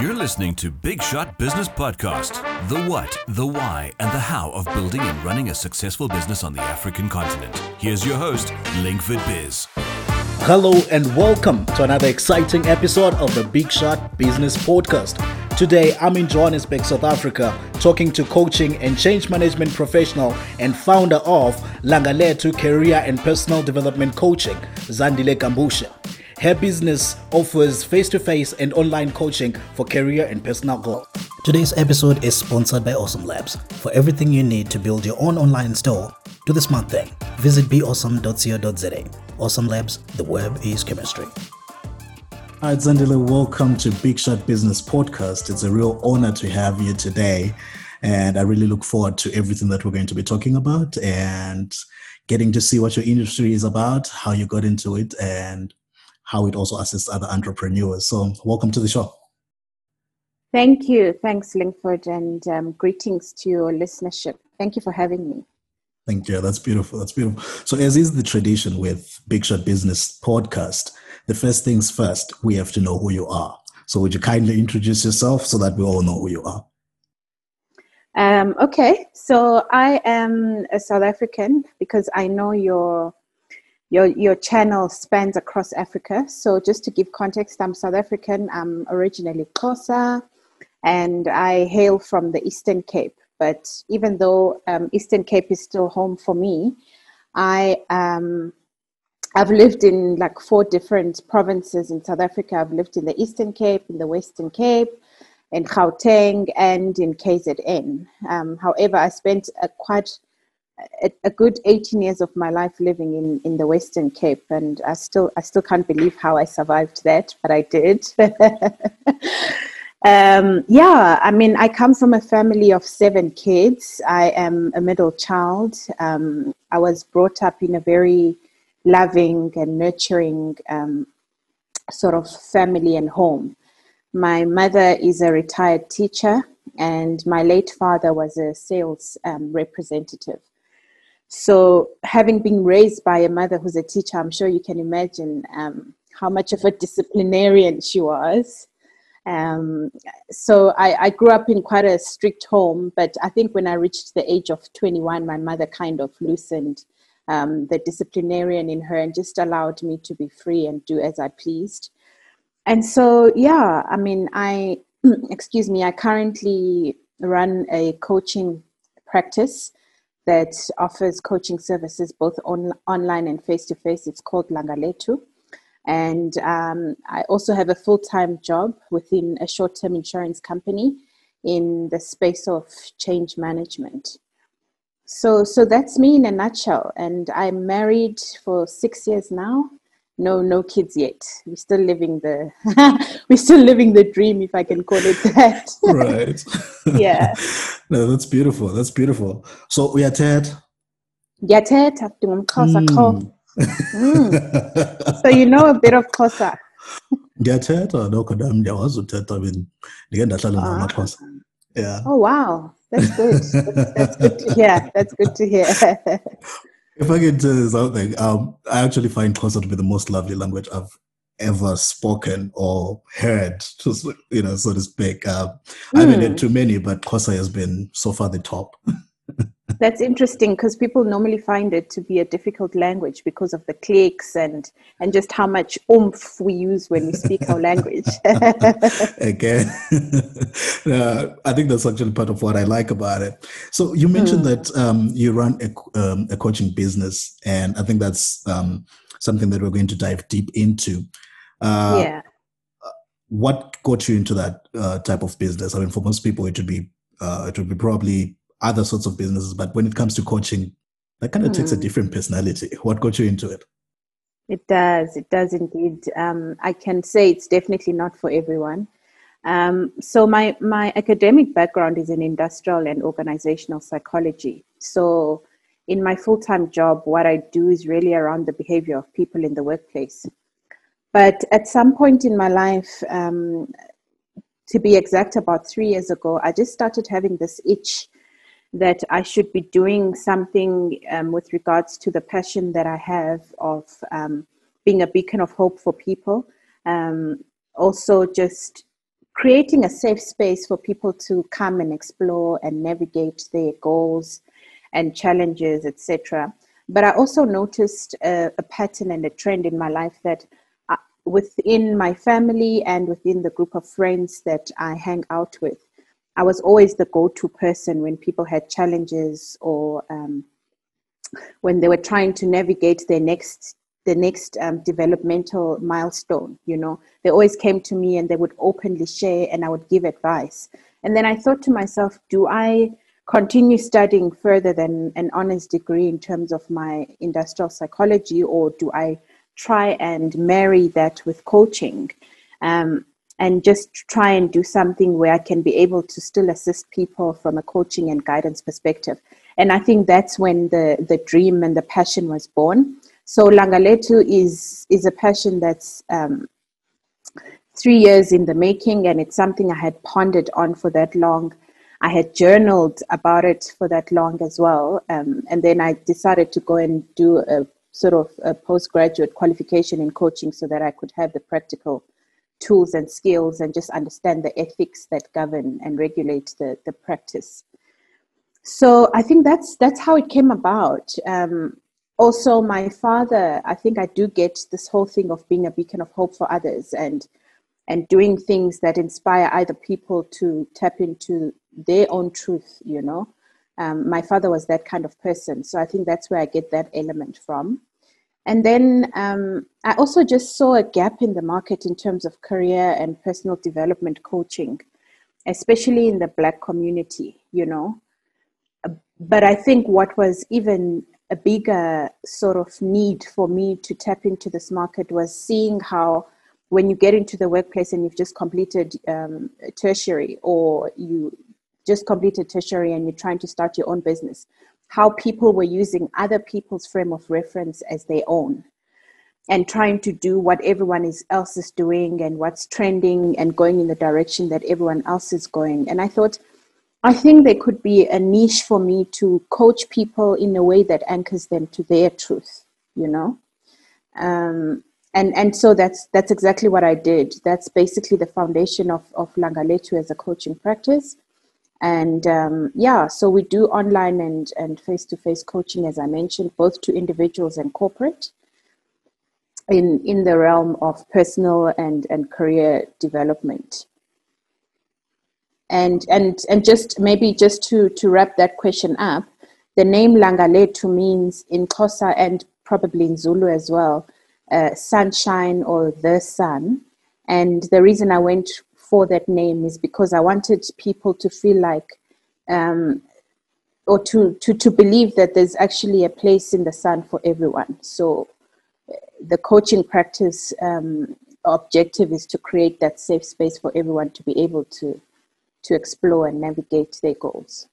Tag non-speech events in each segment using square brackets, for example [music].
You're listening to Big Shot Business Podcast the what, the why, and the how of building and running a successful business on the African continent. Here's your host, Linkford Biz. Hello and welcome to another exciting episode of the Big Shot Business Podcast. Today, I'm in Johannesburg, South Africa, talking to coaching and change management professional and founder of Langaletu Career and Personal Development Coaching, Zandile Gambusha. Her business offers face to face and online coaching for career and personal growth. Today's episode is sponsored by Awesome Labs. For everything you need to build your own online store, do the smart thing. Visit beawesome.co.za. Awesome Labs, the web is chemistry. All right, Zandile, welcome to Big Shot Business Podcast. It's a real honor to have you today. And I really look forward to everything that we're going to be talking about and getting to see what your industry is about, how you got into it, and how it also assists other entrepreneurs. So, welcome to the show. Thank you. Thanks, Linkford, and um, greetings to your listenership. Thank you for having me. Thank you. That's beautiful. That's beautiful. So, as is the tradition with Big Shot Business Podcast, the first things first, we have to know who you are. So, would you kindly introduce yourself so that we all know who you are? Um, okay, so I am a South African because I know your your your channel spans across Africa. So just to give context, I'm South African. I'm originally Xhosa, and I hail from the Eastern Cape. But even though um, Eastern Cape is still home for me, I um, I've lived in like four different provinces in South Africa. I've lived in the Eastern Cape, in the Western Cape, in Gauteng, and in KZN. Um, however, I spent a quite a, good 18 years of my life living in, in the Western Cape, and I still I still can't believe how I survived that, but I did. [laughs] um, yeah, I mean, I come from a family of seven kids. I am a middle child. Um, I was brought up in a very loving and nurturing um, sort of family and home. My mother is a retired teacher, and my late father was a sales um, representative. So, having been raised by a mother who's a teacher, I'm sure you can imagine um, how much of a disciplinarian she was. Um, so, I, I, grew up in quite a strict home, but I think when I reached the age of 21, my mother kind of loosened um, the disciplinarian in her and just allowed me to be free and do as I pleased. And so, yeah, I mean, I, [clears throat] excuse me, I currently run a coaching practice that offers coaching services both on, online and face to face. It's called Langaletu. And um, I also have a full time job within a short term insurance company in the space of change management. So, so that's me in a nutshell. And I'm married for six years now no no kids yet. We're still living the [laughs] we're still living the dream if i can call it that. Right. [laughs] Yeah. [laughs] No that's beautiful. That's beautiful. So we are ted ngiyathetha ndingumxhosa mm. mm. so you know a bit of xhosa. Ngiyathetha nokho nami ndiyakwazi uthetha ndike ndahlala namaxhosa yeah. Oh wow. That's good. That's, that's good to hear. That's good to hear if I can tell you something, um, I actually find Xhosa to be the most lovely language I've ever spoken or heard, to, you know, so to speak. Uh, mm. I haven't heard hmm. too many, but Xhosa has been so far the top. [laughs] That's interesting because people normally find it to be a difficult language because of the clicks and and just how much oomph we use when we speak our language. [laughs] Again, [laughs] uh, I think that's actually part of what I like about it. So you mentioned mm. that um, you run a, um, a, coaching business, and I think that's um, something that we're going to dive deep into. Uh, yeah. What got you into that uh, type of business? I mean, for most people, it would be uh, it would be probably other sorts of businesses, but when it comes to coaching, that kind of mm. takes a hmm. different personality. [laughs] What got you into it? It does. It does indeed. Um, I can say it's definitely not for everyone. Um, so my my academic background is in industrial and organizational psychology. So in my full time job, what I do is really around the behavior of people in the workplace. But at some point in my life, um, to be exact, about three years ago, I just started having this itch that I should be doing something um, with regards to the passion that I have of um, being a beacon of hope for people. Um, also, just creating a safe space for people to come and explore and navigate their goals and challenges, etc. But I also noticed a, a, pattern and a trend in my life that uh, within my family and within the group of friends that I hang out with, I was always the go to person when people had challenges or um, when they were trying to navigate their next the next um, developmental milestone you know. They always came to me and they would openly share and i would give advice. And then i thought to myself do i continue studying further than an honors degree in terms of my industrial psychology or do i try and marry that with coaching? Um, and just try and do something where i can be able to still assist people from a coaching and guidance perspective and i think that's when the the dream and the passion was born so Langaletu is is a passion that's um, three years in the making, and it's something I had pondered on for that long. I had journaled about it for that long as well, um, and then I decided to go and do a sort of a postgraduate qualification in coaching so that I could have the practical tools and skills and just understand the ethics that govern and regulate the, the practice. So I think that's that's how it came about. Um, also my father i think i do get this whole thing of being a beacon of hope for others and and doing things that inspire other people to tap into their own truth you know um, my father was that kind of person so i think that's where i get that element from and then um, i also just saw a gap in the market in terms of career and personal development coaching especially in the black community you know? But i think what was even a bigger sort of need for me to tap into this market was seeing how when you get into the workplace and you've just completed um, tertiary or you just completed tertiary and you're trying to start your own business how people were using other people's frame of reference as their own and trying to do what everyone else is doing and what's trending and going in the direction that everyone else is going and i thought I think there could be a niche for me to coach people in a way that anchors them to their truth, you know. Um, and and so that's that's exactly what I did. That's basically the foundation of of Langaletu as a coaching practice. And um, yeah, so we do online and and face to face coaching, as I mentioned, both to individuals and corporate. In in the realm of personal and and career development and and and just maybe just to to wrap that question up the name langaletu means in Xhosa and probably in zulu as well uh, sunshine or the sun and the reason i went for that name is because i wanted people to feel like um, or to, to to believe that there's actually a place in the sun for everyone so uh, the coaching practice um, objective is to create that safe space for everyone to be able to to explore and navigate their goals.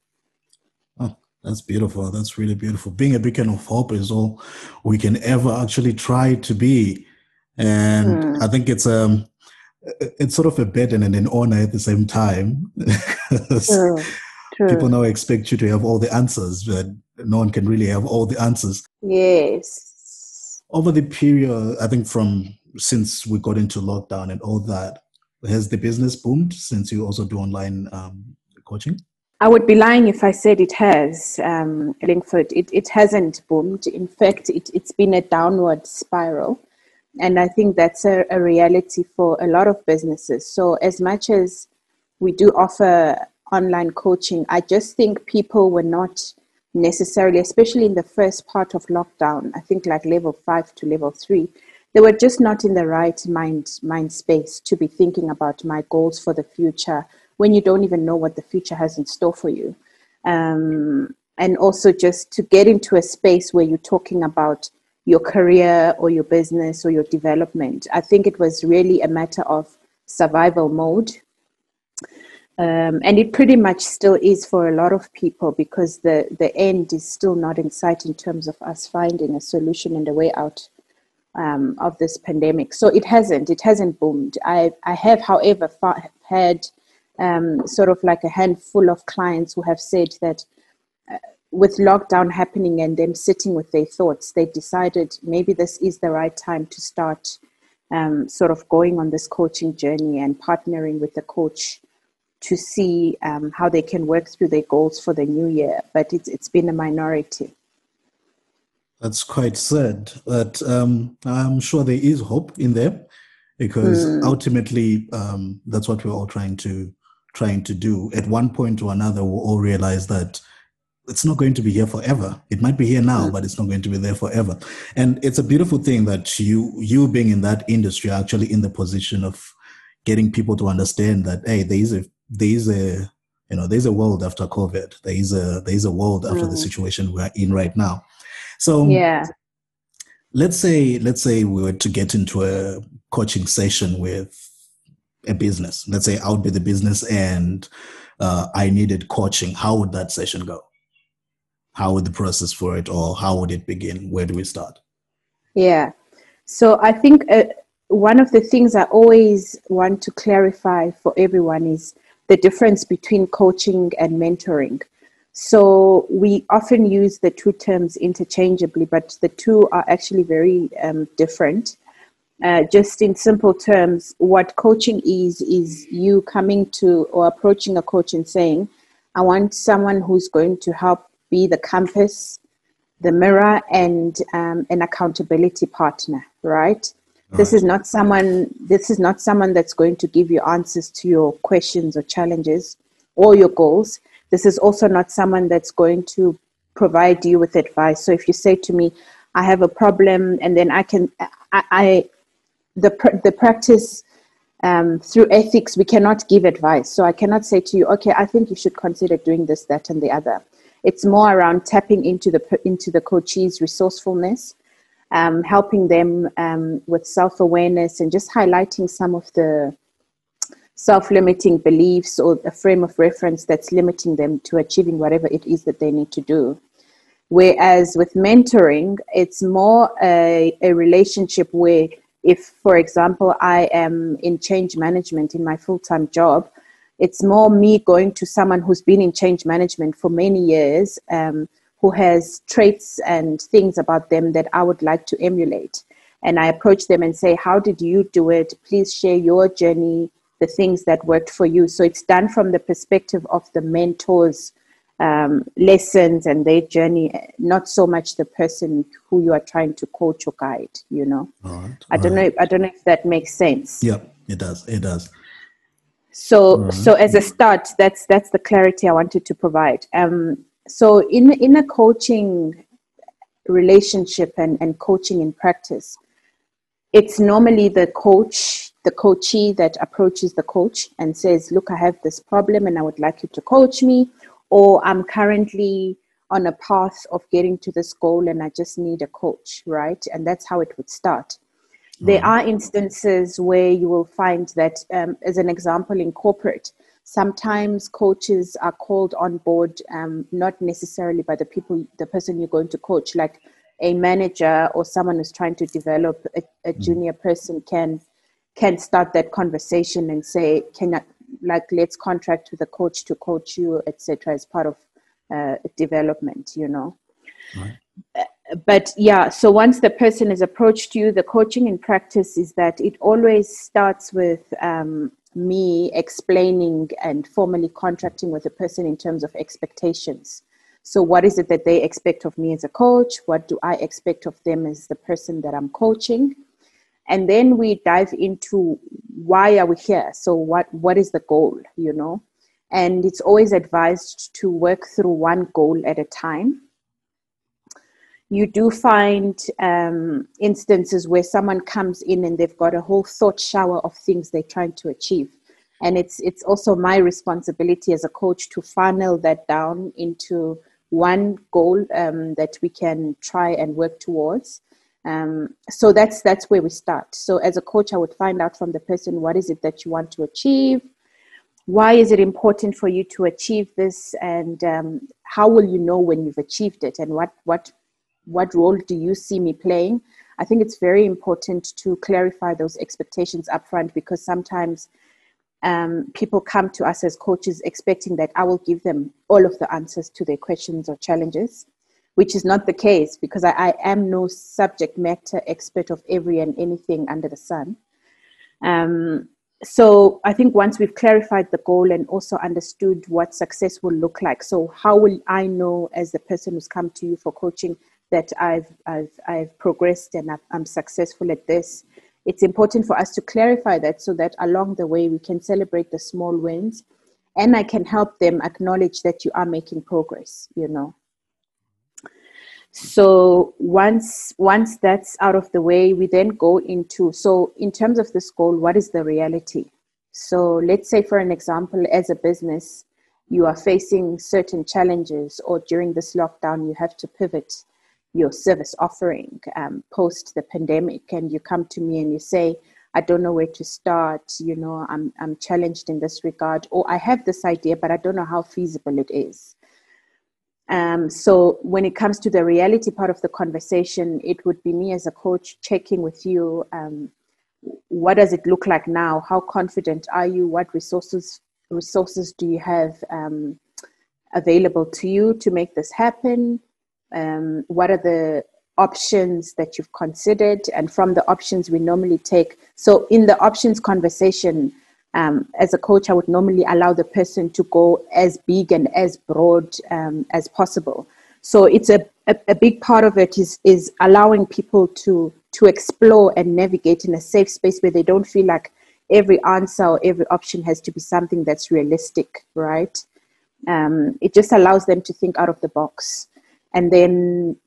Oh, that's beautiful. That's really beautiful. Being a beacon of hope is all we can ever actually try to be. And mm. I think it's um it's sort of a burden and an honor at the same time. [laughs] True. True. People now expect you to have all the answers, but no one can really have all the answers. Yes. Over the period, I think from since we got into lockdown and all that, has the business boomed since you also do online um, coaching? I would be lying if I said it has, um, Linkford. It, it hasn't boomed. In fact, it, it's been a downward spiral. And I think that's a, a reality for a lot of businesses. So, as much as we do offer online coaching, I just think people were not necessarily, especially in the first part of lockdown, I think like level five to level three, they were just not in the right mind mind space to be thinking about my goals for the future when you don't even know what the future has in store for you um, and also just to get into a space where you're talking about your career or your business or your development i think it was really a matter of survival mode um, and it pretty much still is for a lot of people because the, the end is still not in sight in terms of us finding a solution and a way out um, of this pandemic. So it hasn't, it hasn't boomed. I, I have, however, fa- had um, sort of like a handful of clients who have said that with lockdown happening and them sitting with their thoughts, they decided maybe this is the right time to start um, sort of going on this coaching journey and partnering with the coach to see um, how they can work through their goals for the new year. But it's it's been a minority. That's quite sad, but um, I'm sure there is hope in there because mm. ultimately um, that's what we're all trying to trying to do. At one point or another, we'll all realize that it's not going to be here forever. It might be here now, mm. but it's not going to be there forever. And it's a beautiful thing that you you being in that industry are actually in the position of getting people to understand that hey, there is a there is a you know there's a world after COVID. There is a there is a world after mm. the situation we're in right now. So yeah. Let's say let's say we were to get into a coaching session with a business. Let's say I would be the business and uh, I needed coaching. How would that session go? How would the process for it or how would it begin? Where do we start? Yeah. So i think uh, one of the things i always want to clarify for everyone is the difference between coaching and mentoring. So we often use the two terms interchangeably but the two are actually very um, different. Uh, just in simple terms what coaching is is you coming to or approaching a coach and saying i want someone who's going to help be the compass, the mirror, and um, an accountability partner, right? This is not someone. This is not someone that's going to give you answers to your questions or challenges or your goals. This is also not someone that's going to provide you with advice. So if you say to me, "I have a problem," and then I can, I, I the the practice um, through ethics, we cannot give advice. So I cannot say to you, okay, I think you should consider doing this, that, and the other. It's more around tapping into the into the coachee's resourcefulness, um, helping them um, with self awareness, and just highlighting some of the self limiting beliefs or a frame of reference that's limiting them to achieving whatever it is that they need to do. Whereas with mentoring, it's more a, a relationship where if, for example, I am in change management in my full time job, it's more me going to someone who's been in change management for many years, um, who has traits and things about them that I would like to emulate. And I approach them and say, How did you do it? Please share your journey, the things that worked for you. So it's done from the perspective of the mentors. Um, lessons and their journey, not so much the person who you are trying to coach or guide. You know, right, I don't right. know. I don't know if that makes sense. Yeah, it does. It does. So, mm-hmm. so as a start, that's that's the clarity I wanted to provide. Um, so, in in a coaching relationship and, and coaching in practice, it's normally the coach, the coachee that approaches the coach and says, "Look, I have this problem, and I would like you to coach me," or "I'm currently." on a path of getting to this goal and I just need a coach, right? And that's how it would start. There mm. are instances where you will find that, um, as an example, in corporate, sometimes coaches are called on board, um, not necessarily by the people, the person you're going to coach, like a manager or someone who's trying to develop a, a mm. junior person can can start that conversation and say, "Can I, like let's contract with a coach to coach you, etc." As part of uh, development, you know. Right. But yeah, so once the person has approached you, the coaching in practice is that it always starts with um, me explaining and formally contracting with the person in terms of expectations. So, what is it that they expect of me as a coach? What do I expect of them as the person that I'm coaching? And then we dive into why are we here? So, what what is the goal? You know, and it's always advised to work through one goal at a time you do find um, instances where someone comes in and they've got a whole thought shower of things they're trying to achieve. And it's it's also my responsibility as a coach to funnel that down into one goal um, that we can try and work towards. Um, so that's that's where we start. So as a coach i would find out from the person what is it that you want to achieve? Why is it important for you to achieve this? And um, how will you know when you've achieved it? And what what what role do you see me playing? I think it's very important to clarify those expectations upfront because sometimes um, people come to us as coaches expecting that I will give them all of the answers to their questions or challenges. which is not the case because I, I am no subject matter expert of every and anything under the sun. Um, so I think once we've clarified the goal and also understood what success will look like, so how will I know as the person who's come to you for coaching that I've I've I've progressed and i am successful at this? It's important for us to clarify that so that along the way we can celebrate the small wins, and I can help them acknowledge that you are making progress. You know. So once once that's out of the way, we then go into so in terms of this goal, what is the reality? So let's say for an example, as a business, you are facing certain challenges, or during this lockdown, you have to pivot your service offering um, post the pandemic, and you come to me and you say, I don't know where to start. You know, I'm I'm challenged in this regard, or I have this idea, but I don't know how feasible it is. Um, so when it comes to the reality part of the conversation, it would be me as a coach checking with you. Um, what does it look like now? How confident are you? What resources resources do you have um, available to you to make this happen? Um, what are the options that you've considered? And from the options, we normally take. So in the options conversation, um, as a coach, I would normally allow the person to go as big and as broad um, as possible. So it's a, a, a, big part of it is is allowing people to to explore and navigate in a safe space where they don't feel like every answer or every option has to be something that's realistic, right? Um, it just allows them to think out of the box, and then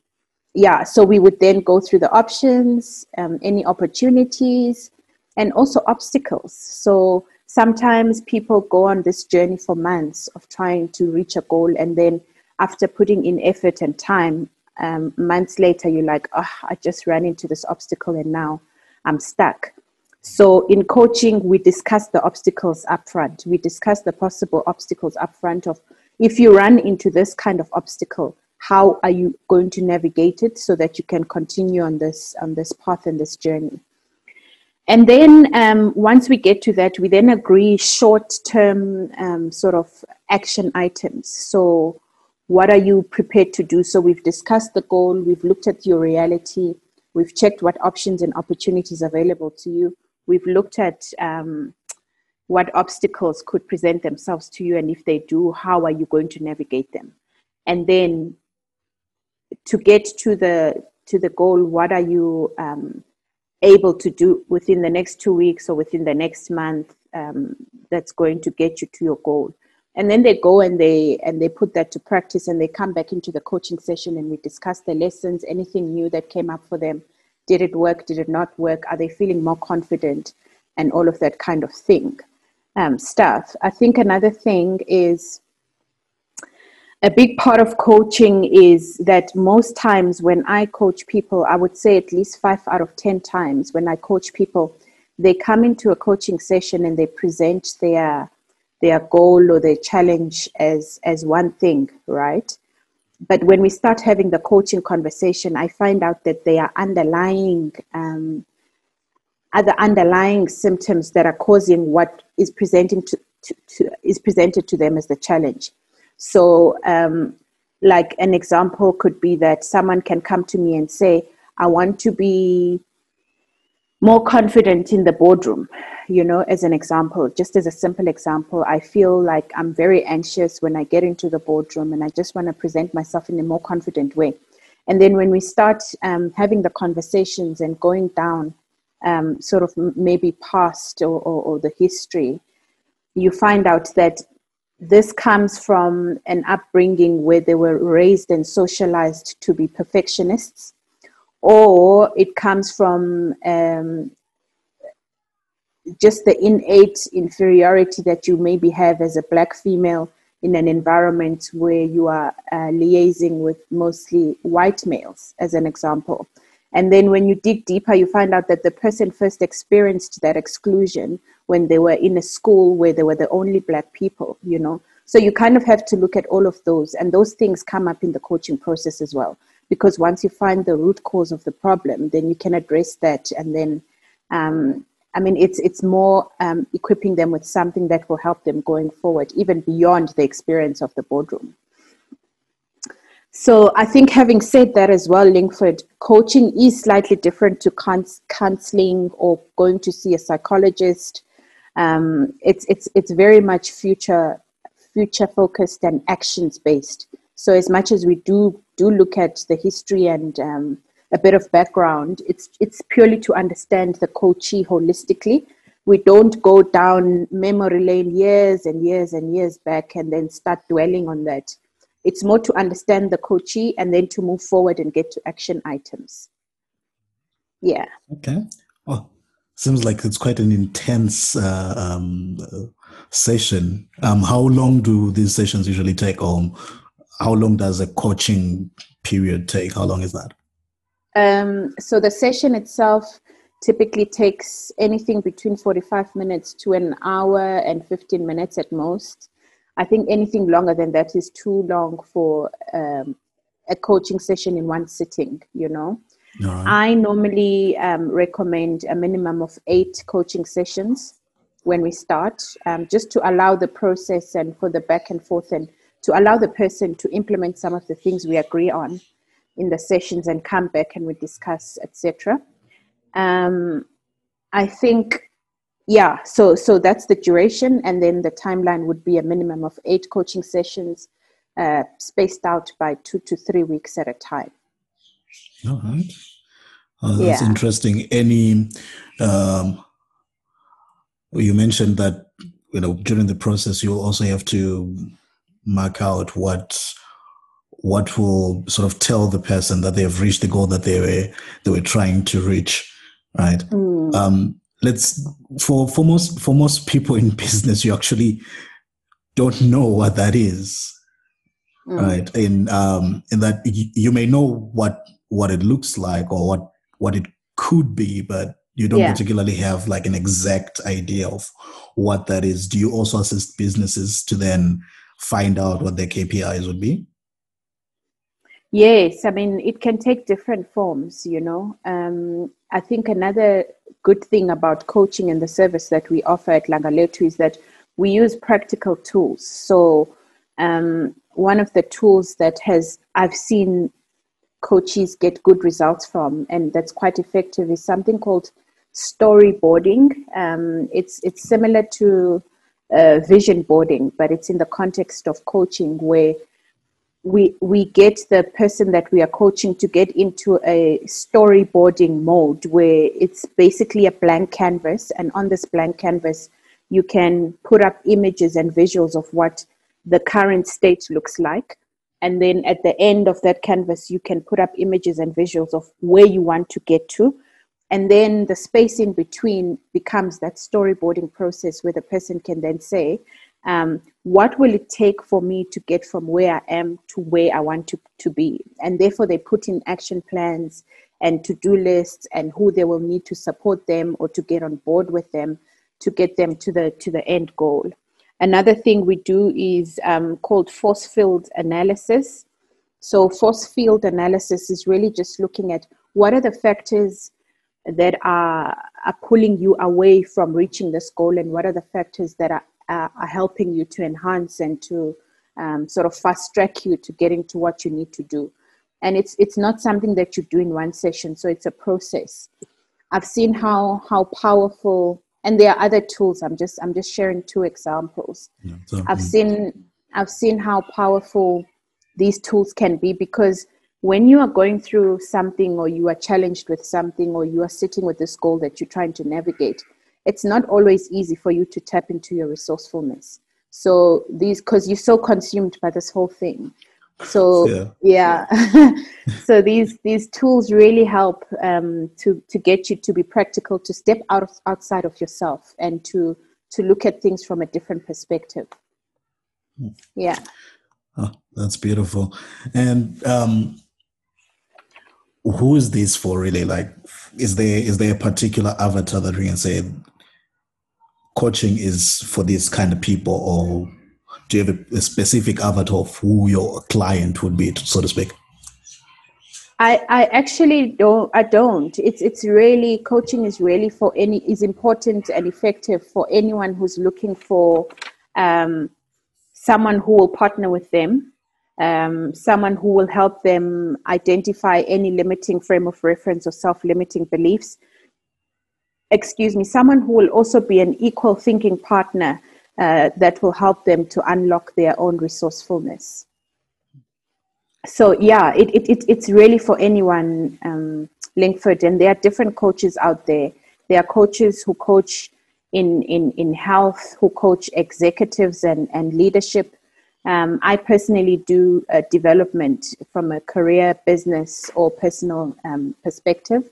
yeah. So we would then go through the options, um, any opportunities, and also obstacles. So sometimes people go on this journey for months of trying to reach a goal and then after putting in effort and time um, months later you're like oh i just ran into this obstacle and now i'm stuck so in coaching we discuss the obstacles up front we discuss the possible obstacles up front of if you run into this kind of obstacle how are you going to navigate it so that you can continue on this on this path and this journey and then um, once we get to that, we then agree short term um, sort of action items. So, what are you prepared to do? So, we've discussed the goal, we've looked at your reality, we've checked what options and opportunities available to you, we've looked at um, what obstacles could present themselves to you, and if they do, how are you going to navigate them? And then to get to the to the goal, what are you um, able to do within the next two weeks or within the next month um, that's going to get you to your goal? And then they go and they and they put that to practice and they come back into the coaching session and we discuss the lessons anything new that came up for them. Did it work? Did it not work? Are they feeling more confident? And all of that kind of thing um, stuff. I think another thing is a big part of coaching is that most times when I coach people, I would say at least five out of 10 times when I coach people, they come into a coaching session and they present their their goal or their challenge as as one thing, right? But when we start having the coaching conversation, I find out that they are underlying um, other underlying symptoms that are causing what is presenting to, to, to is presented to them as the challenge. So, um, like an example could be that someone can come to me and say, I want to be more confident in the boardroom. You know, as an example, just as a simple example, I feel like I'm very anxious when I get into the boardroom and I just want to present myself in a more confident way. And then when we start um, having the conversations and going down um, sort of maybe past or, or, or the history, you find out that this comes from an upbringing where they were raised and socialized to be perfectionists, or it comes from um, just the innate inferiority that you maybe have as a black female in an environment where you are uh, liaising with mostly white males, as an example. And then when you dig deeper, you find out that the person first experienced that exclusion when they were in a school where they were the only black people, you know. So you kind of have to look at all of those, and those things come up in the coaching process as well. Because once you find the root cause of the problem, then you can address that, and then, um, I mean, it's it's more um, equipping them with something that will help them going forward, even beyond the experience of the boardroom. So I think having said that as well, Linkford, coaching is slightly different to counseling or going to see a psychologist. Um, it's it's it's very much future future focused and actions based. So as much as we do do look at the history and um, a bit of background, it's it's purely to understand the coachee holistically. We don't go down memory lane years and years and years back and then start dwelling on that it's more to understand the coachee and then to move forward and get to action items. Yeah. Okay. Oh, seems like it's quite an intense uh, um, session. Um, how long do these sessions usually take? Or how long does a coaching period take? How long is that? Um, so the session itself typically takes anything between 45 minutes to an hour and 15 minutes at most. I think anything longer than that is too long for um, a coaching session in one sitting, you know. Right. I normally um, recommend a minimum of eight coaching sessions when we start, um, just to allow the process and for the back and forth and to allow the person to implement some of the things we agree on in the sessions and come back and we discuss, etc. Um, I think yeah so so that's the duration and then the timeline would be a minimum of eight coaching sessions uh, spaced out by two to three weeks at a time all right oh, that's yeah. interesting any um, you mentioned that you know during the process you'll also have to mark out what what will sort of tell the person that they have reached the goal that they were they were trying to reach right mm. um, let's for for most for most people in [laughs] business you actually don't know what that is mm. right in um in that you may know what what it looks like or what what it could be but you don't yeah. particularly have like an exact idea of what that is do you also assist businesses to then find out what their kpis would be Yes, I mean, it can take different forms, you know. Um, I think another good thing about coaching and the service that we offer at Langaletu is that we use practical tools. So, um, one of the tools that has I've seen coaches get good results from, and that's quite effective, is something called storyboarding. Um, it's it's similar to uh, vision boarding, but it's in the context of coaching where we we get the person that we are coaching to get into a storyboarding mode where it's basically a blank canvas and on this blank canvas you can put up images and visuals of what the current state looks like. And then at the end of that canvas you can put up images and visuals of where you want to get to. And then the space in between becomes that storyboarding process where the person can then say um, what will it take for me to get from where I am to where I want to, to be? And therefore, they put in action plans and to do lists and who they will need to support them or to get on board with them to get them to the to the end goal. Another thing we do is um, called force field analysis. So, force field analysis is really just looking at what are the factors that are, are pulling you away from reaching this goal and what are the factors that are uh, are helping you to enhance and to um, sort of fast track you to getting to what you need to do. And it's it's not something that you do in one session, so it's a process. I've seen how how powerful, and there are other tools. I'm just I'm just sharing two examples. Yeah, I've mm. seen I've seen how powerful these tools can be because when you are going through something or you are challenged with something or you are sitting with this goal that you're trying to navigate it's not always easy for you to tap into your resourcefulness. So these, because you're so consumed by this whole thing. So yeah, yeah. [laughs] so these these tools really help um, to to get you to be practical, to step out of, outside of yourself, and to to look at things from a different perspective. Hmm. Yeah. Oh, that's beautiful. And um, who is this for really? Like, is there is there a particular avatar that we can say coaching is for these kind of people, or do you have a, a specific avatar of who your client would be, so to speak? I, I actually don't I don't. It's it's really coaching is really for any is important and effective for anyone who's looking for um, someone who will partner with them um, someone who will help them identify any limiting frame of reference or self limiting beliefs. Excuse me, someone who will also be an equal thinking partner uh, that will help them to unlock their own resourcefulness. So, yeah, it, it, it it's really for anyone, um, Linkford, and there are different coaches out there. There are coaches who coach in, in, in health, who coach executives and, and leadership. Um, I personally do uh, development from a career, business, or personal um, perspective.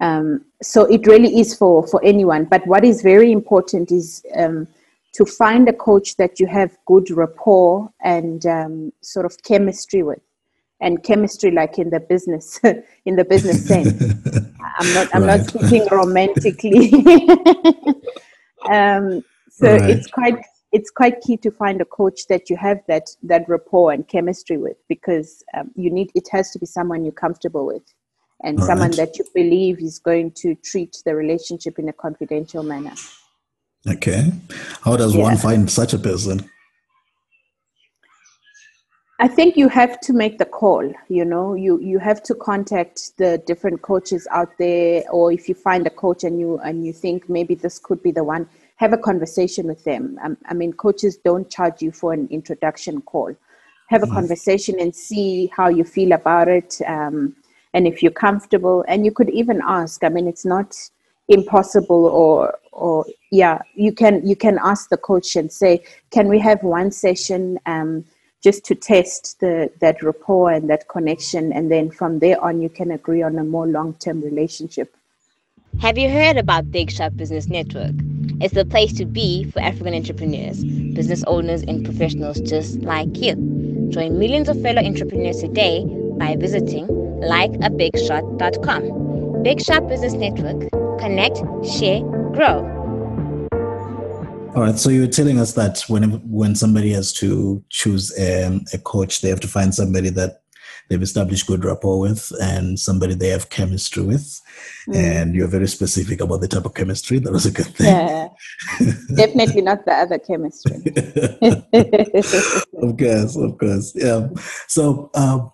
Um, so it really is for, for anyone. But what is very important is um, to find a coach that you have good rapport and um, sort of chemistry with. And chemistry, like in the business, [laughs] in the business sense. [laughs] I'm not. I'm right. not speaking romantically. [laughs] um, so right. it's quite it's quite key to find a coach that you have that that rapport and chemistry with because um, you need it has to be someone you're comfortable with and All someone right. that you believe is going to treat the relationship in a confidential manner okay how does yeah. one find such a person I think you have to make the call. You know, you you have to contact the different coaches out there, or if you find a coach and you and you think maybe this could be the one, have a conversation with them. Um, I mean, coaches don't charge you for an introduction call. Have a mm. conversation and see how you feel about it, um, and if you're comfortable. And you could even ask. I mean, it's not impossible or or yeah you can you can ask the coach and say can we have one session um, just to test the that rapport and that connection and then from there on you can agree on a more long-term relationship have you heard about big shot business network? It's the place to be for african entrepreneurs business owners and professionals just like you. Join millions of fellow entrepreneurs today by visiting likeabigshot.com big shot business network. Connect share grow. All right. So you were telling us that when when somebody has to choose um, a coach, they have to find somebody that they've established good rapport with and somebody they have chemistry with. Mm. And you're very specific about the type of chemistry. That was a good thing. Yeah. Definitely not the other chemistry. [laughs] of course, of course. Yeah. So um,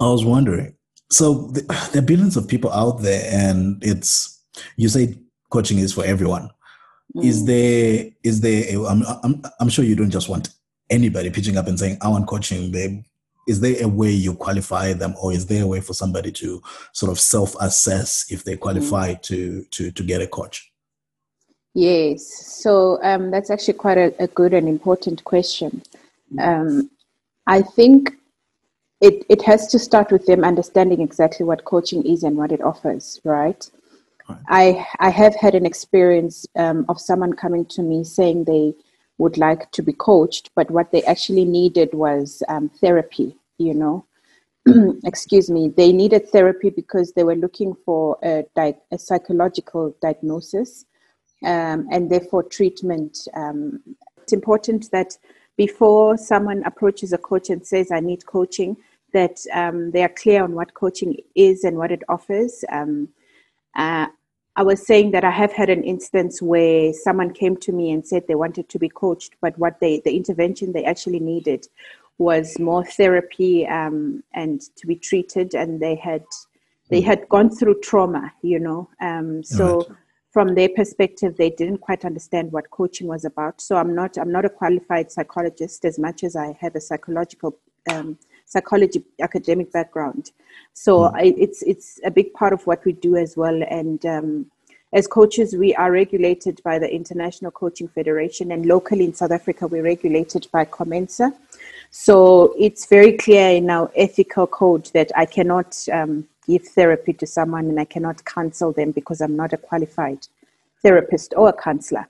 I was wondering. So the, there are billions of people out there, and it's you say coaching is for everyone is mm. there is there a, I'm, I'm i'm sure you don't just want anybody pitching up and saying i want coaching babe is there a way you qualify them or is there a way for somebody to sort of self-assess if they qualify mm. to to to get a coach? Yes. So um, that's actually quite a, a, good and important question. Um, i think it, it has to start with them understanding exactly what coaching is and what it offers right. I I have had an experience um, of someone coming to me saying they would like to be coached, but what they actually needed was um, therapy. You know, [clears throat] excuse me, they needed therapy because they were looking for a, di- a psychological diagnosis um, and therefore treatment. Um, it's important that before someone approaches a coach and says, "I need coaching," that um, they are clear on what coaching is and what it offers. Um, uh, I was saying that I have had an instance where someone came to me and said they wanted to be coached, but what they the intervention they actually needed was more therapy um, and to be treated, and they had they had gone through trauma, you know. Um, so right. from their perspective, they didn't quite understand what coaching was about. So I'm not I'm not a qualified psychologist as much as I have a psychological um, psychology academic background. So mm. I, it's it's a big part of what we do as well. And um, as coaches, we are regulated by the International Coaching Federation, and locally in South Africa, we're regulated by COMENSA. So it's very clear in our ethical code that I cannot um, give therapy to someone and I cannot counsel them because I'm not a qualified therapist or a counselor.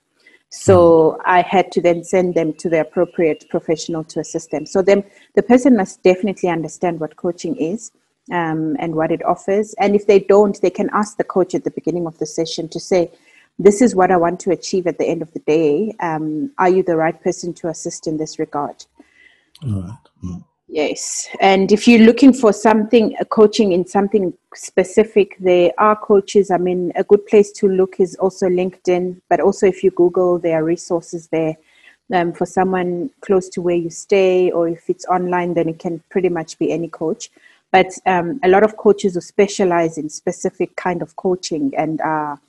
So mm. I had to then send them to the appropriate professional to assist them. So then the person must definitely understand what coaching is um, and what it offers. And if they don't, they can ask the coach at the beginning of the session to say, "This is what I want to achieve at the end of the day. Um, are you the right person to assist in this regard?" All right. Mm. Yes, and if you're looking for something, coaching in something specific, there are coaches. I mean, a good place to look is also LinkedIn, but also if you Google, there are resources there. um, for someone close to where you stay, or if it's online, then it can pretty much be any coach. But um, a lot of coaches who specialize in specific kind of coaching and are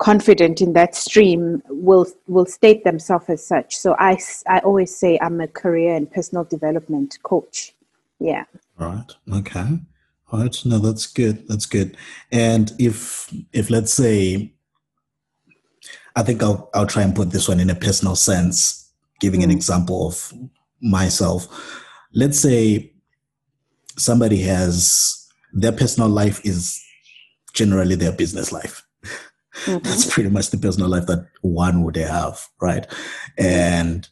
confident in that stream will will state themselves as such. So I, I always say I'm a career and personal development coach. Yeah. All right. Okay. All right. No, that's good. That's good. And if if let's say, I think I'll I'll try and put this one in a personal sense, giving mm. an example of myself. Let's say somebody has their personal life is generally their business life Mm-hmm. That's pretty much the personal life that one would have, right? And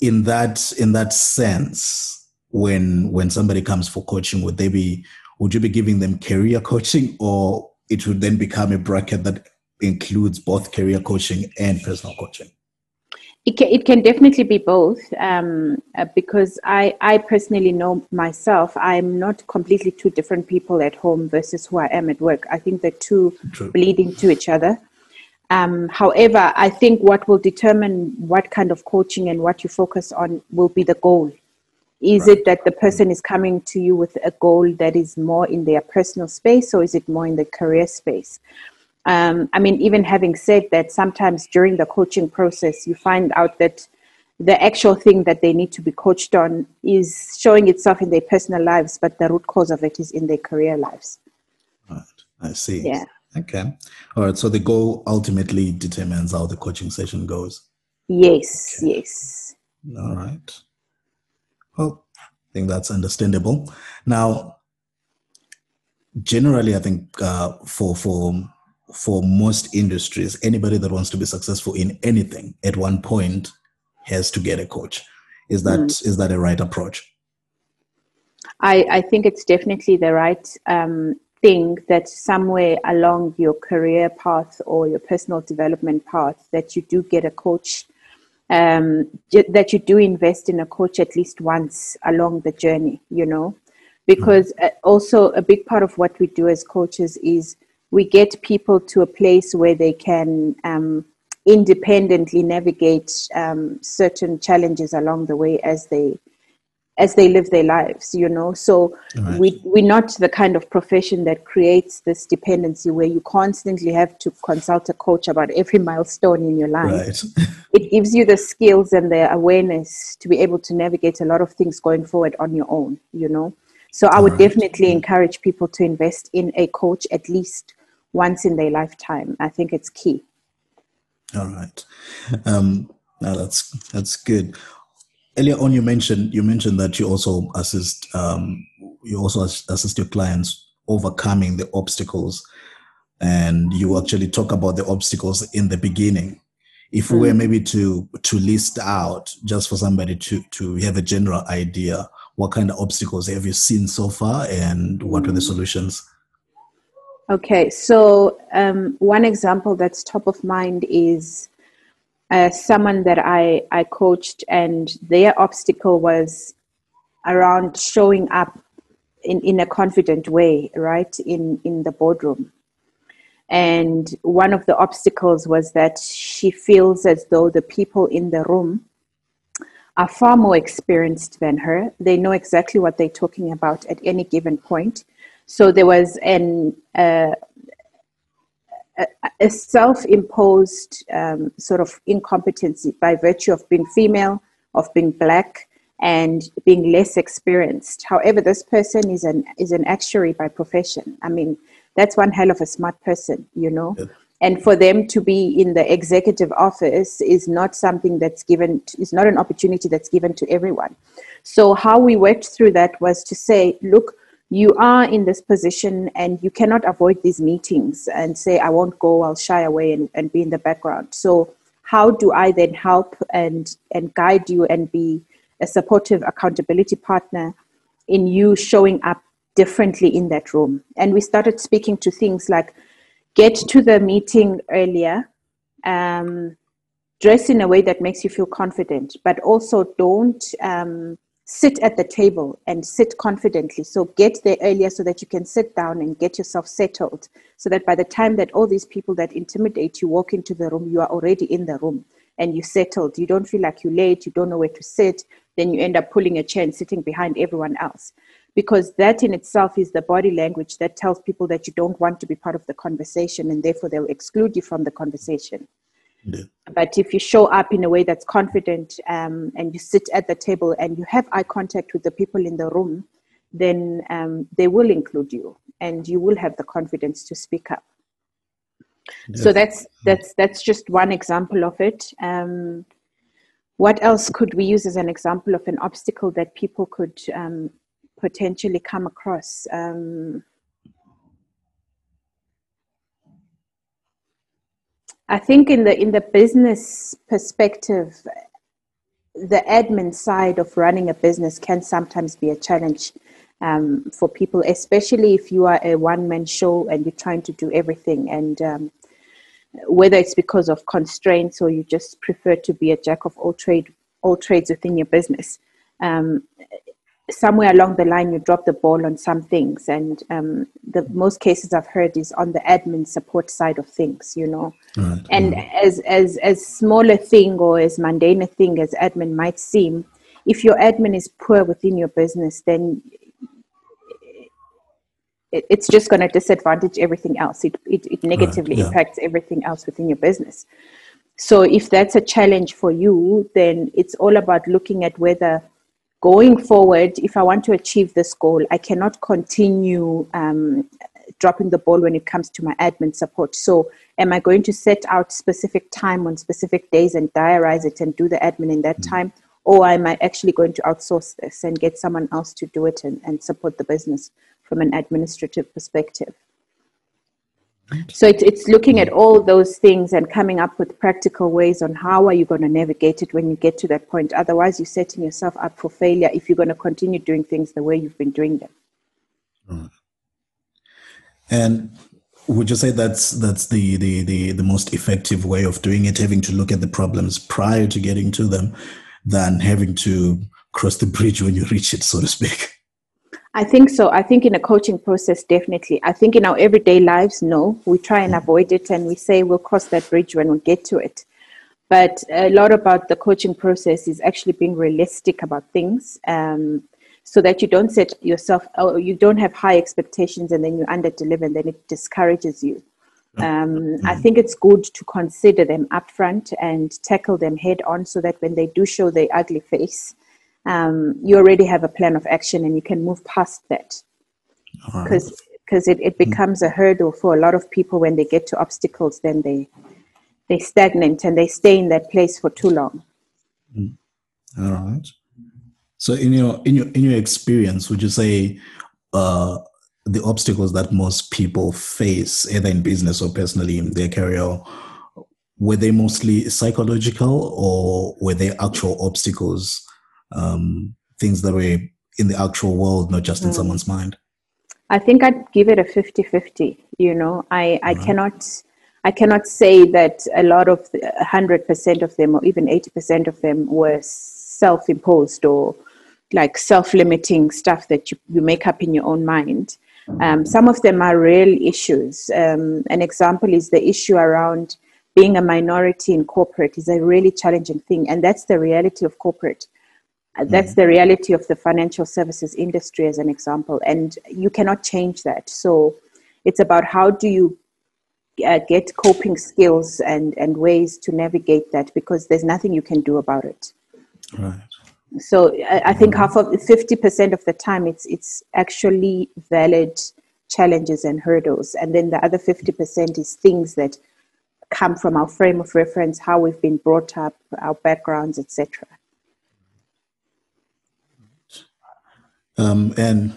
in that in that sense, when when somebody comes for coaching, would they be would you be giving them career coaching or it would then become a bracket that includes both career coaching and personal coaching? It can, it can definitely be both um, uh, because I, I personally know myself. I'm not completely two different people at home versus who I am at work. I think the two True. bleed into each other. Um, however, I think what will determine what kind of coaching and what you focus on will be the goal. Is right. it that the person is coming to you with a goal that is more in their personal space or is it more in the career space? Um, I mean, even having said that, sometimes during the coaching process, you find out that the actual thing that they need to be coached on is showing itself in their personal lives, but the root cause of it is in their career lives. Right. I see. Yeah. Okay. All right. So the goal ultimately determines how the coaching session goes. Yes. Okay. Yes. All right. Well, I think that's understandable. Now, generally, I think uh, for for for most industries, anybody that wants to be successful in anything at one point has to get a coach. Is that mm. is that a right approach? I, I think it's definitely the right um, thing that somewhere along your career path or your personal development path that you do get a coach um, that you do invest in a coach at least once along the journey you know because mm. also a big part of what we do as coaches is we get people to a place where they can um, independently navigate um, certain challenges along the way as they as they live their lives you know so right. we we're not the kind of profession that creates this dependency where you constantly have to consult a coach about every milestone in your life right. [laughs] it gives you the skills and the awareness to be able to navigate a lot of things going forward on your own you know so i would right. definitely encourage people to invest in a coach at least once in their lifetime. I think it's key. All right. Um, now that's that's good. Earlier on, you mentioned you mentioned that you also assist um, you also assist your clients overcoming the obstacles, and you actually talk about the obstacles in the beginning. If we were mm. maybe to to list out just for somebody to to have a general idea, what kind of obstacles have you seen so far, and what were the mm. solutions? Okay, so um, one example that's top of mind is uh, someone that I, I coached, and their obstacle was around showing up in, in a confident way, right, in, in the boardroom. And one of the obstacles was that she feels as though the people in the room are far more experienced than her. They know exactly what they're talking about at any given point so there was an uh, a, self-imposed um, sort of incompetency by virtue of being female, of being black, and being less experienced. However, this person is an is an actuary by profession. I mean, that's one hell of a smart person, you know. Yeah. And for them to be in the executive office is not something that's given. Is not an opportunity that's given to everyone. So how we worked through that was to say, look, you are in this position and you cannot avoid these meetings and say i won't go i'll shy away and, and be in the background. So how do i then help and and guide you and be a supportive accountability partner in you showing up differently in that room? And we started speaking to things like get to the meeting earlier um, dress in a way that makes you feel confident but also don't um, sit at the table and sit confidently. So get there earlier so that you can sit down and get yourself settled. So that by the time that all these people that intimidate you walk into the room, you are already in the room and you settled. You don't feel like you're late, you don't know where to sit, then you end up pulling a chair and sitting behind everyone else. Because that in itself is the body language that tells people that you don't want to be part of the conversation and therefore they'll exclude you from the conversation. Yeah. But if you show up in a way that's confident um, and you sit at the table and you have eye contact with the people in the room, then um, they will include you and you will have the confidence to speak up. Yeah. So that's that's that's just one example of it. Um, what else could we use as an example of an obstacle that people could um, potentially come across? I think in the in the business perspective, the admin side of running a business can sometimes be a challenge um, for people, especially if you are a one man show and you're trying to do everything. And um, whether it's because of constraints or you just prefer to be a jack of all trade all trades within your business. Um, somewhere along the line you drop the ball on some things and um, the most cases i've heard is on the admin support side of things you know right. and as as as small a thing or as mundane a thing as admin might seem if your admin is poor within your business then it, it's just going to disadvantage everything else it, it, it negatively right. yeah. impacts everything else within your business so if that's a challenge for you then it's all about looking at whether going forward, if I want to achieve this goal, I cannot continue um, dropping the ball when it comes to my admin support. So, am I going to set out specific time on specific days and diarize it and do the admin in that mm-hmm. time? Or am I actually going to outsource this and get someone else to do it and, and support the business from an administrative perspective? So it's, it's looking at mm. all those things and coming up with practical ways on how are you going to navigate it when you get to that point. Otherwise, you're setting yourself up for failure if you're going to continue doing things the way you've been doing them. Right. And would you say that's that's the, the the the most effective way of doing it? Having to look at the problems prior to getting to them, than having to cross the bridge when you reach it, so to speak. I think so. I think in a coaching process, definitely. I think in our everyday lives, no, we try and avoid it and we say we'll cross that bridge when we get to it. But a lot about the coaching process is actually being realistic about things um, so that you don't set yourself, or you don't have high expectations and then you under deliver and then it discourages you. Um, I think it's good to consider them upfront and tackle them head on so that when they do show their ugly face, um, you already have a plan of action and you can move past that because right. because it, it hmm. becomes a hurdle for a lot of people when they get to obstacles then they they stagnate and they stay in that place for too long mm. all right so in your in your in your experience would you say uh, the obstacles that most people face either in business or personally in their career were they mostly psychological or were they actual obstacles um, things that were in the actual world, not just in mm. someone's mind? I think I'd give it a 50-50. You know, I, I right. cannot I cannot say that a lot of hundred percent of them, or even eighty percent of them, were self-imposed or like self-limiting stuff that you, you make up in your own mind. Um, some of them are real issues. Um, an example is the issue around being a minority in corporate is a really challenging thing, and that's the reality of corporate. Uh, that's the reality of the financial services industry as an example and you cannot change that. So it's about how do you uh, get coping skills and and ways to navigate that because there's nothing you can do about it. Right. So I, I think half of 50% of the time it's it's actually valid challenges and hurdles and then the other 50% is things that come from our frame of reference how we've been brought up our backgrounds etc Um, and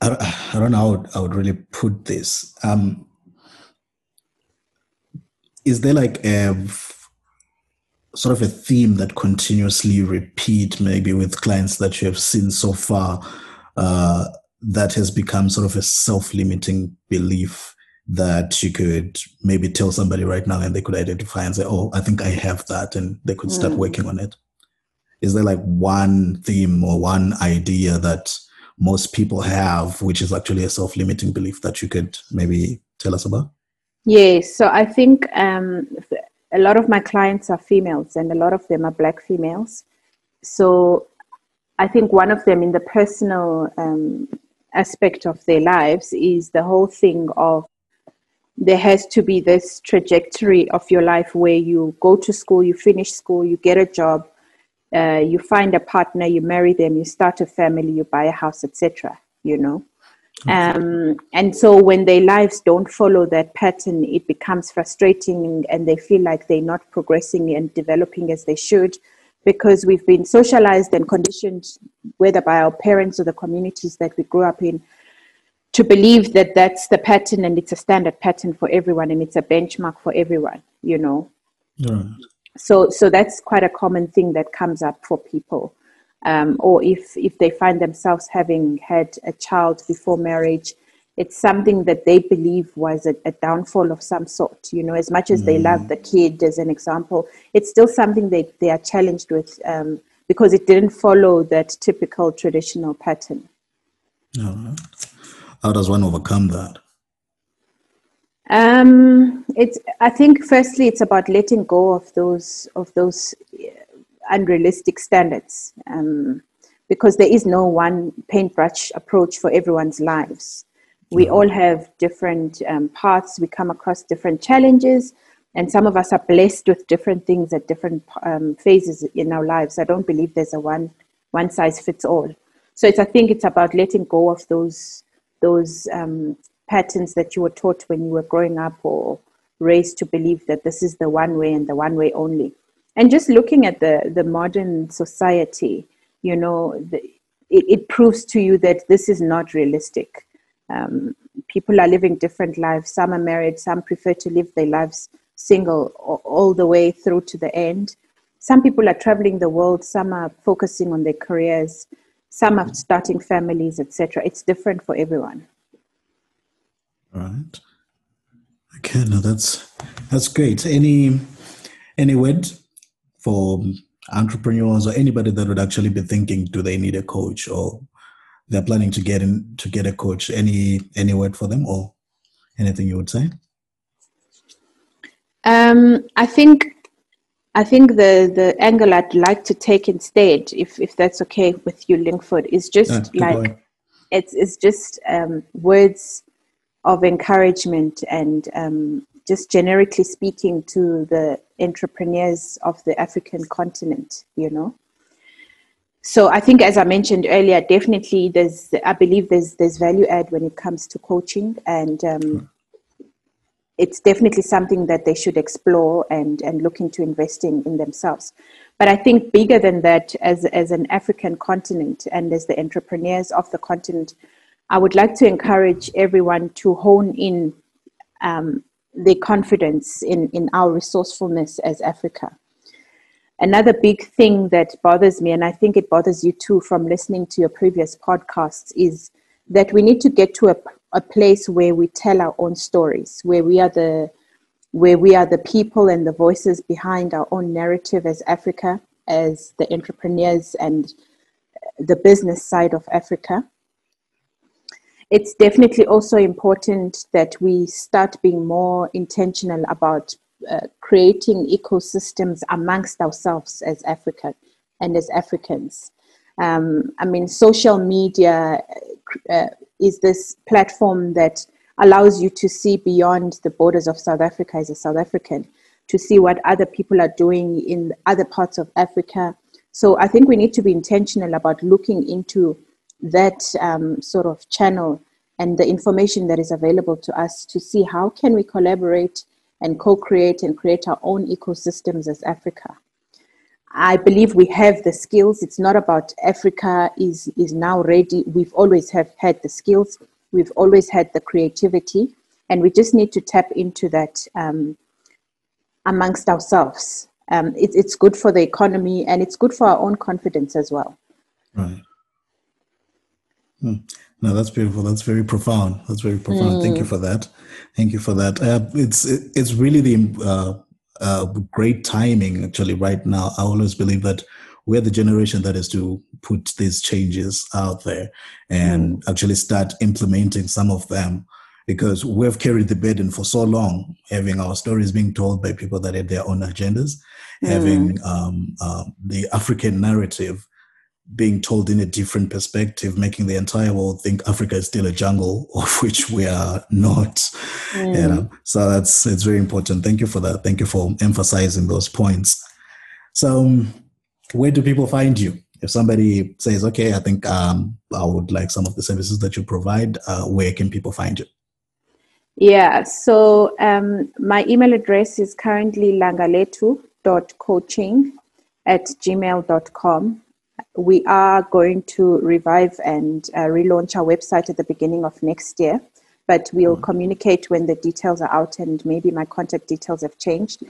I, I, don't know how I would, I would really put this. Um, is there like a sort of a theme that continuously repeat maybe with clients that you have seen so far uh, that has become sort of a self-limiting belief that you could maybe tell somebody right now and they could identify and say oh i think i have that and they could start mm. working on it is there like one theme or one idea that most people have, which is actually a self limiting belief that you could maybe tell us about? Yes. So I think um, a lot of my clients are females, and a lot of them are black females. So I think one of them in the personal um, aspect of their lives is the whole thing of there has to be this trajectory of your life where you go to school, you finish school, you get a job, uh, you find a partner, you marry them, you start a family, you buy a house, etc. You know, um, and so when their lives don't follow that pattern, it becomes frustrating, and they feel like they're not progressing and developing as they should, because we've been socialized and conditioned, whether by our parents or the communities that we grew up in, to believe that that's the pattern and it's a standard pattern for everyone and it's a benchmark for everyone you know right. So so that's quite a common thing that comes up for people um, or if if they find themselves having had a child before marriage it's something that they believe was a, a downfall of some sort you know as much as mm. they love the kid as an example it's still something they, they are challenged with um, because it didn't follow that typical traditional pattern how does one overcome that? Um, it's. I think firstly, it's about letting go of those of those uh, unrealistic standards, um, because there is no one paintbrush approach for everyone's lives. We all have different um, paths. We come across different challenges, and some of us are blessed with different things at different um, phases in our lives. I don't believe there's a one one size fits all. So it's. I think it's about letting go of those those um, patterns that you were taught when you were growing up or raised to believe that this is the one way and the one way only. And just looking at the, the modern society, you know, the, it, it, proves to you that this is not realistic. Um, people are living different lives. Some are married, some prefer to live their lives single all, all the way through to the end. Some people are traveling the world, some are focusing on their careers some are starting families, etc. It's different for everyone. Right. Okay, now that's that's great. Any any word for entrepreneurs or anybody that would actually be thinking, do they need a coach or they're planning to get in to get a coach? Any any word for them or anything you would say? Um, I think I think the the angle I'd like to take instead, if if that's okay with you, Linkford, is just yeah, like it's it's just um, words of encouragement and um, just generically speaking to the entrepreneurs of the African continent, you know. So I think, as I mentioned earlier, definitely there's I believe there's there's value add when it comes to coaching and. Um, it's definitely something that they should explore and, and look into investing in themselves. But I think bigger than that, as, as an African continent and as the entrepreneurs of the continent, I would like to encourage everyone to hone in um, their confidence in, in our resourcefulness as Africa. Another big thing that bothers me, and I think it bothers you too from listening to your previous podcasts, is that we need to get to a, a place where we tell our own stories, where we are the where we are the people and the voices behind our own narrative as Africa, as the entrepreneurs and the business side of Africa. It's definitely also important that we start being more intentional about uh, creating ecosystems amongst ourselves as Africa and as Africans. Um, I mean, social media uh, is this platform that allows you to see beyond the borders of South Africa as a South African, to see what other people are doing in other parts of Africa. So I think we need to be intentional about looking into that um, sort of channel and the information that is available to us to see how can we collaborate and co-create and create our own ecosystems as Africa. I believe we have the skills. It's not about Africa is is now ready. We've always have had the skills. We've always had the creativity, and we just need to tap into that um, amongst ourselves. Um, it, it's good for the economy, and it's good for our own confidence as well. Right. Hmm. No, that's beautiful. That's very profound. That's very profound. Mm. Thank you mm. for that. Thank you for that. Uh, it's it, it's really the uh, uh, great timing actually right now. I always believe that we're the generation that is to put these changes out there and mm. actually start implementing some of them because we've carried the burden for so long, having our stories being told by people that had their own agendas, mm. having um, uh, the African narrative being told in a different perspective, making the entire world think Africa is still a jungle, [laughs] of which we are not. Mm. You know? So that's it's very important. Thank you for that. Thank you for emphasizing those points. So, um, where do people find you? If somebody says, "Okay, I think um, I would like some of the services that you provide," uh, where can people find you? Yeah, so um, my email address is currently langaletu.coaching at gmail.com we are going to revive and uh, relaunch our website at the beginning of next year, but we'll mm-hmm. communicate when the details are out and maybe my contact details have changed.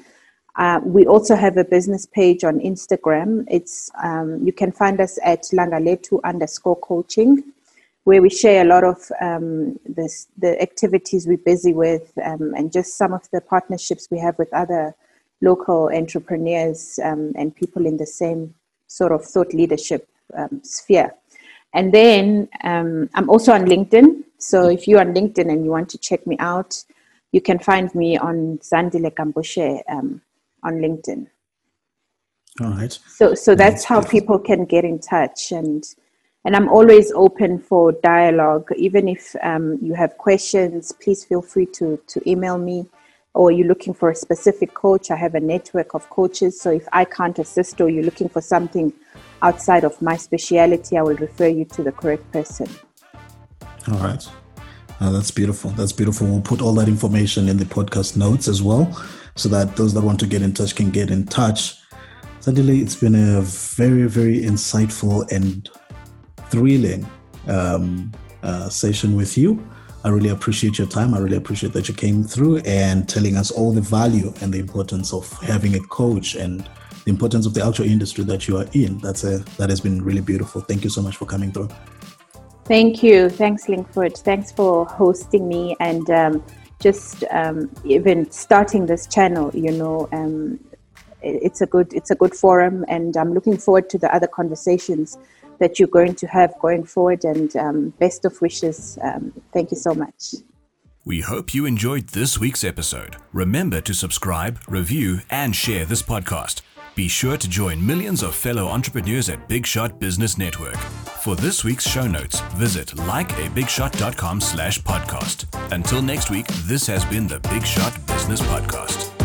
Uh, we also have a business page on Instagram. It's um, you can find us at langaletu underscore coaching, where we share a lot of um, this, the activities we're busy with um, and just some of the partnerships we have with other local entrepreneurs um, and people in the same sort of thought leadership um, sphere. And then um, I'm also on LinkedIn. So if you're on LinkedIn and you want to check me out, you can find me on Zandile Gambushe um, on LinkedIn. All right. So so that's how people can get in touch and and I'm always open for dialogue. Even if um, you have questions, please feel free to to email me or you're looking for a specific coach, I have a network of coaches. So if I can't assist or you're looking for something outside of my speciality, I will refer you to the correct person. All right. That's beautiful. That's beautiful. We'll put all that information in the podcast notes as well so that those that want to get in touch can get in touch. Zandile, it's been a very, very insightful and thrilling um, uh, session with you. I really appreciate your time. I really appreciate that you came through and telling us all the value and the importance of having a coach and the importance of the actual industry that you are in. That's a that has been really beautiful. Thank you so much for coming through. Thank you. Thanks, Linkford. Thanks for hosting me and um, just um, even starting this channel. You know, um, it's a good it's a good forum, and I'm looking forward to the other conversations that you're going to have going forward. And um, best of wishes. Um, thank you so much. We hope you enjoyed this week's episode. Remember to subscribe, review, and share this podcast. Be sure to join millions of fellow entrepreneurs at Big Shot Business Network. For this week's show notes, visit likeabigshot.com slash podcast. Until next week, this has been the Big Shot Business Podcast.